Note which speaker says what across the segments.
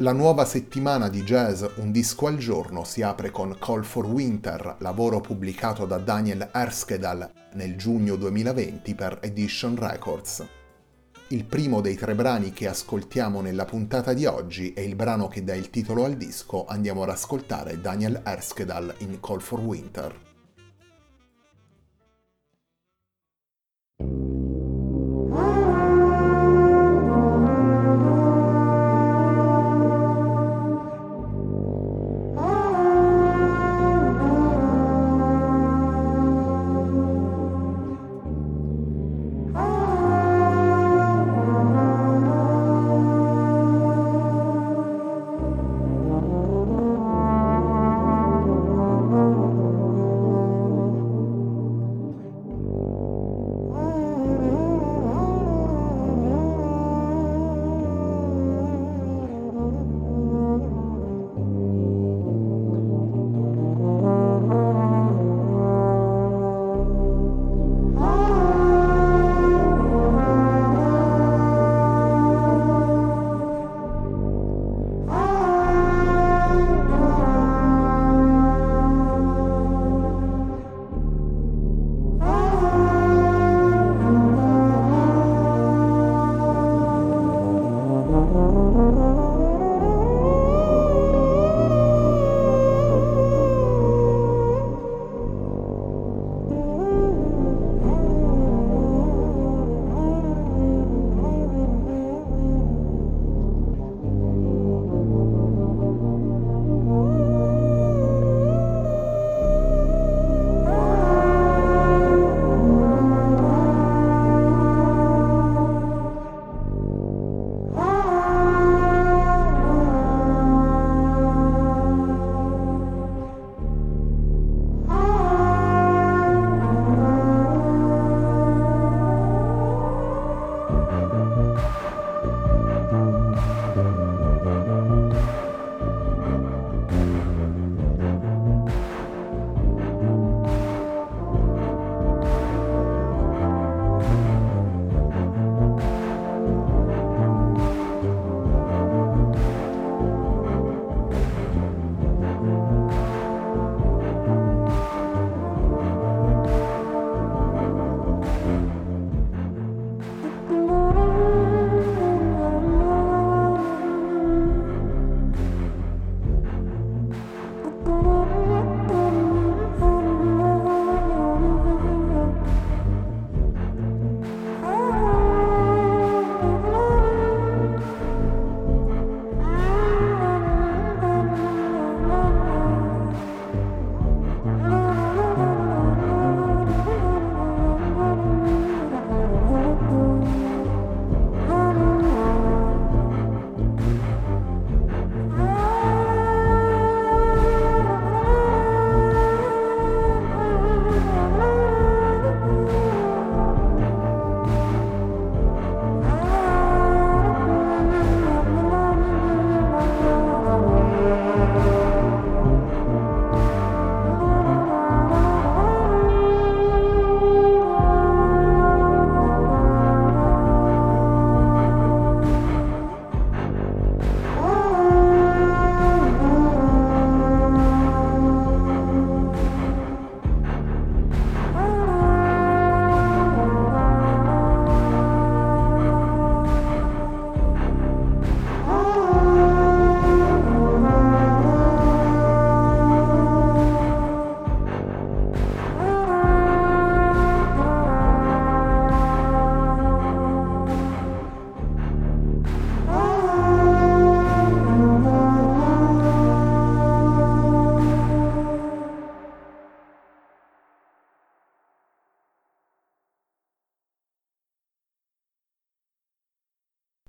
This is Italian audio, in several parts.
Speaker 1: La nuova settimana di jazz Un disco al giorno si apre con Call for Winter, lavoro pubblicato da Daniel Erskedal nel giugno 2020 per Edition Records. Il primo dei tre brani che ascoltiamo nella puntata di oggi è il brano che dà il titolo al disco, andiamo ad ascoltare Daniel Erskedal in Call for Winter.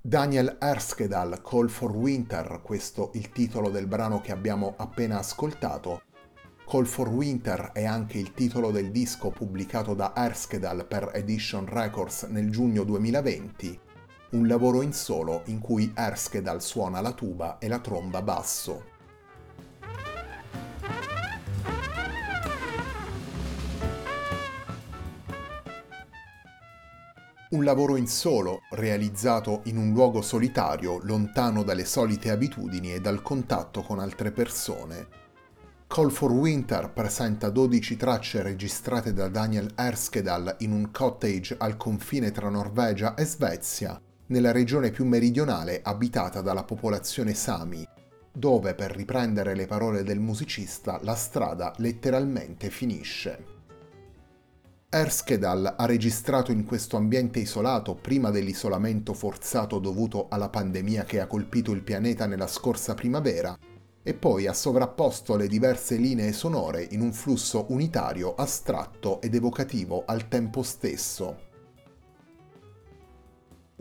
Speaker 1: Daniel Erskedal, Call for Winter, questo il titolo del brano che abbiamo appena ascoltato. Call for Winter è anche il titolo del disco pubblicato da Erskedal per Edition Records nel giugno 2020, un lavoro in solo in cui Erskedal suona la tuba e la tromba basso. Un lavoro in solo, realizzato in un luogo solitario, lontano dalle solite abitudini e dal contatto con altre persone. Call for Winter presenta 12 tracce registrate da Daniel Erskedal in un cottage al confine tra Norvegia e Svezia, nella regione più meridionale abitata dalla popolazione Sami, dove, per riprendere le parole del musicista, la strada letteralmente finisce. Erskedal ha registrato in questo ambiente isolato prima dell'isolamento forzato dovuto alla pandemia che ha colpito il pianeta nella scorsa primavera e poi ha sovrapposto le diverse linee sonore in un flusso unitario, astratto ed evocativo al tempo stesso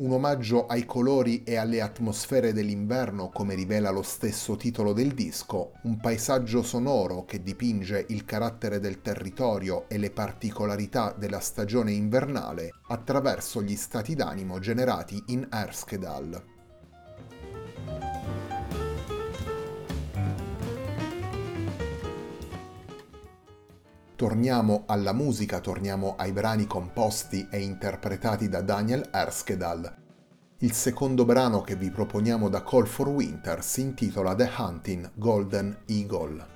Speaker 1: un omaggio ai colori e alle atmosfere dell'inverno come rivela lo stesso titolo del disco, un paesaggio sonoro che dipinge il carattere del territorio e le particolarità della stagione invernale attraverso gli stati d'animo generati in Erskedal. Torniamo alla musica, torniamo ai brani composti e interpretati da Daniel Erskedal. Il secondo brano che vi proponiamo da Call for Winter si intitola The Hunting Golden Eagle.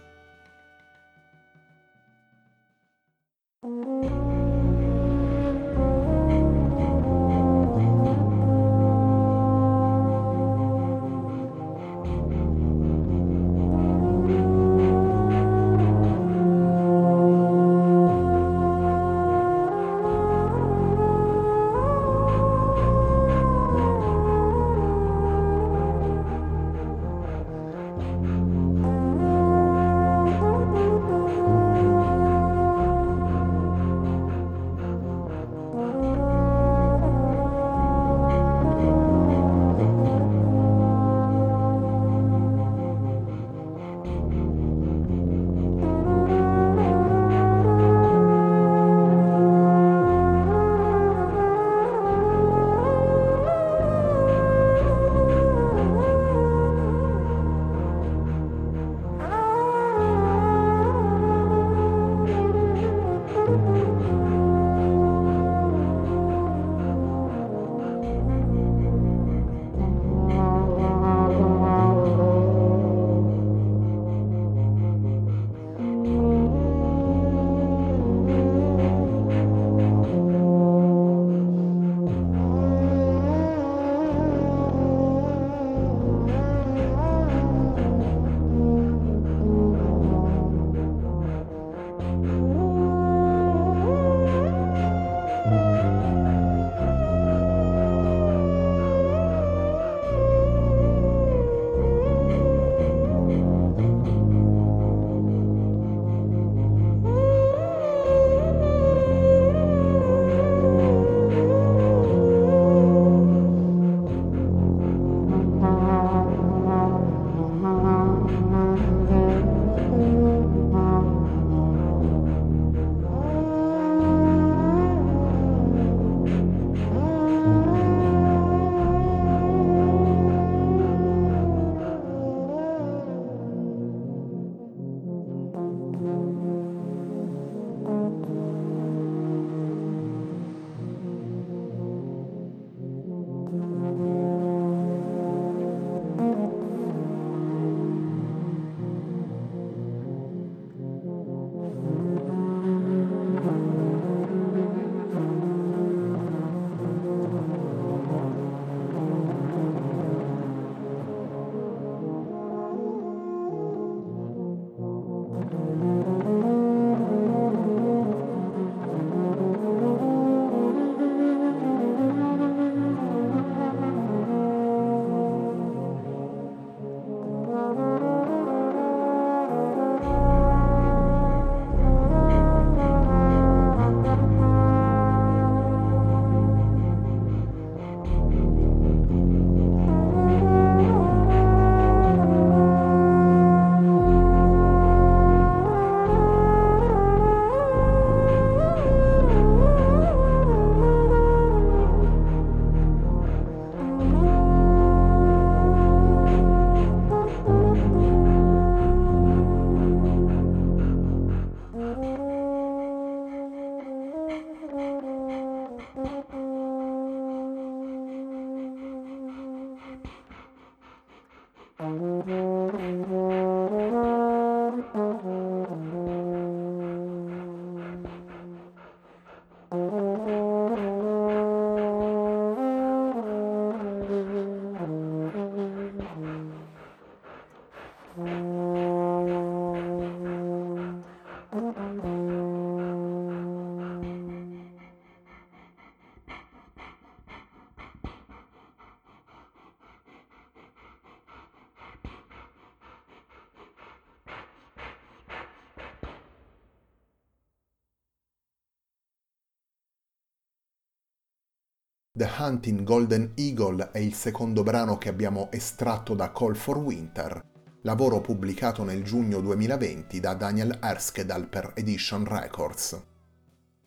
Speaker 1: The Hunting Golden Eagle è il secondo brano che abbiamo estratto da Call for Winter, lavoro pubblicato nel giugno 2020 da Daniel Erskedal per Edition Records.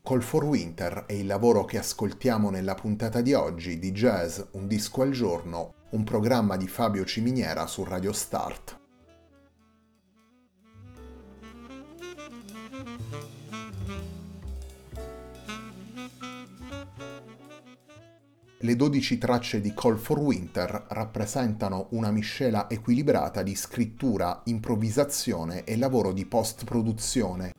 Speaker 1: Call for Winter è il lavoro che ascoltiamo nella puntata di oggi di Jazz Un disco al giorno, un programma di Fabio Ciminiera su Radio Start. Le 12 tracce di Call for Winter rappresentano una miscela equilibrata di scrittura, improvvisazione e lavoro di post-produzione,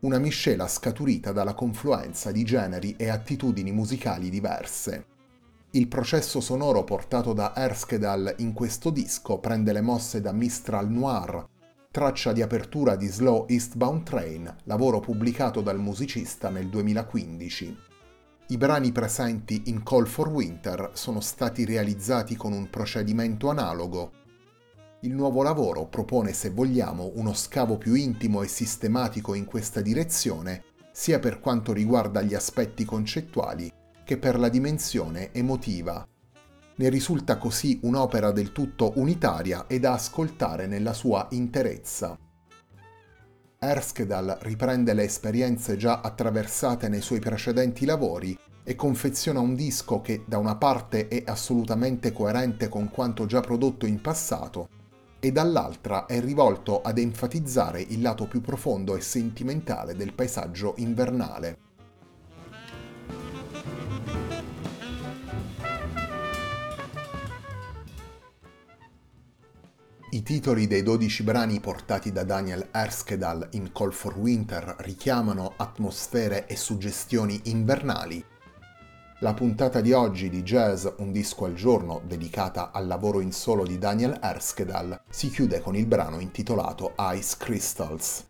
Speaker 1: una miscela scaturita dalla confluenza di generi e attitudini musicali diverse. Il processo sonoro portato da Erskedal in questo disco prende le mosse da Mistral Noir, traccia di apertura di Slow Eastbound Train, lavoro pubblicato dal musicista nel 2015. I brani presenti in Call for Winter sono stati realizzati con un procedimento analogo. Il nuovo lavoro propone, se vogliamo, uno scavo più intimo e sistematico in questa direzione, sia per quanto riguarda gli aspetti concettuali che per la dimensione emotiva. Ne risulta così un'opera del tutto unitaria e da ascoltare nella sua interezza. Erskedal riprende le esperienze già attraversate nei suoi precedenti lavori e confeziona un disco che da una parte è assolutamente coerente con quanto già prodotto in passato e dall'altra è rivolto ad enfatizzare il lato più profondo e sentimentale del paesaggio invernale. I titoli dei 12 brani portati da Daniel Erskedal in Call for Winter richiamano atmosfere e suggestioni invernali. La puntata di oggi di Jazz Un disco al giorno, dedicata al lavoro in solo di Daniel Erskedal, si chiude con il brano intitolato Ice Crystals.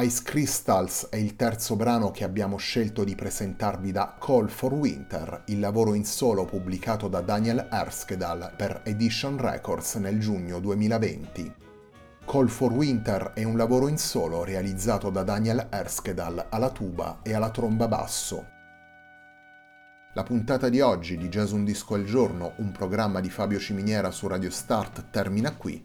Speaker 1: Ice Crystals è il terzo brano che abbiamo scelto di presentarvi da Call for Winter, il lavoro in solo pubblicato da Daniel Erskedal per Edition Records nel giugno 2020. Call for Winter è un lavoro in solo realizzato da Daniel Erskedal alla tuba e alla tromba basso. La puntata di oggi di Jazz Un Disco al Giorno, un programma di Fabio Ciminiera su Radio Start, termina qui.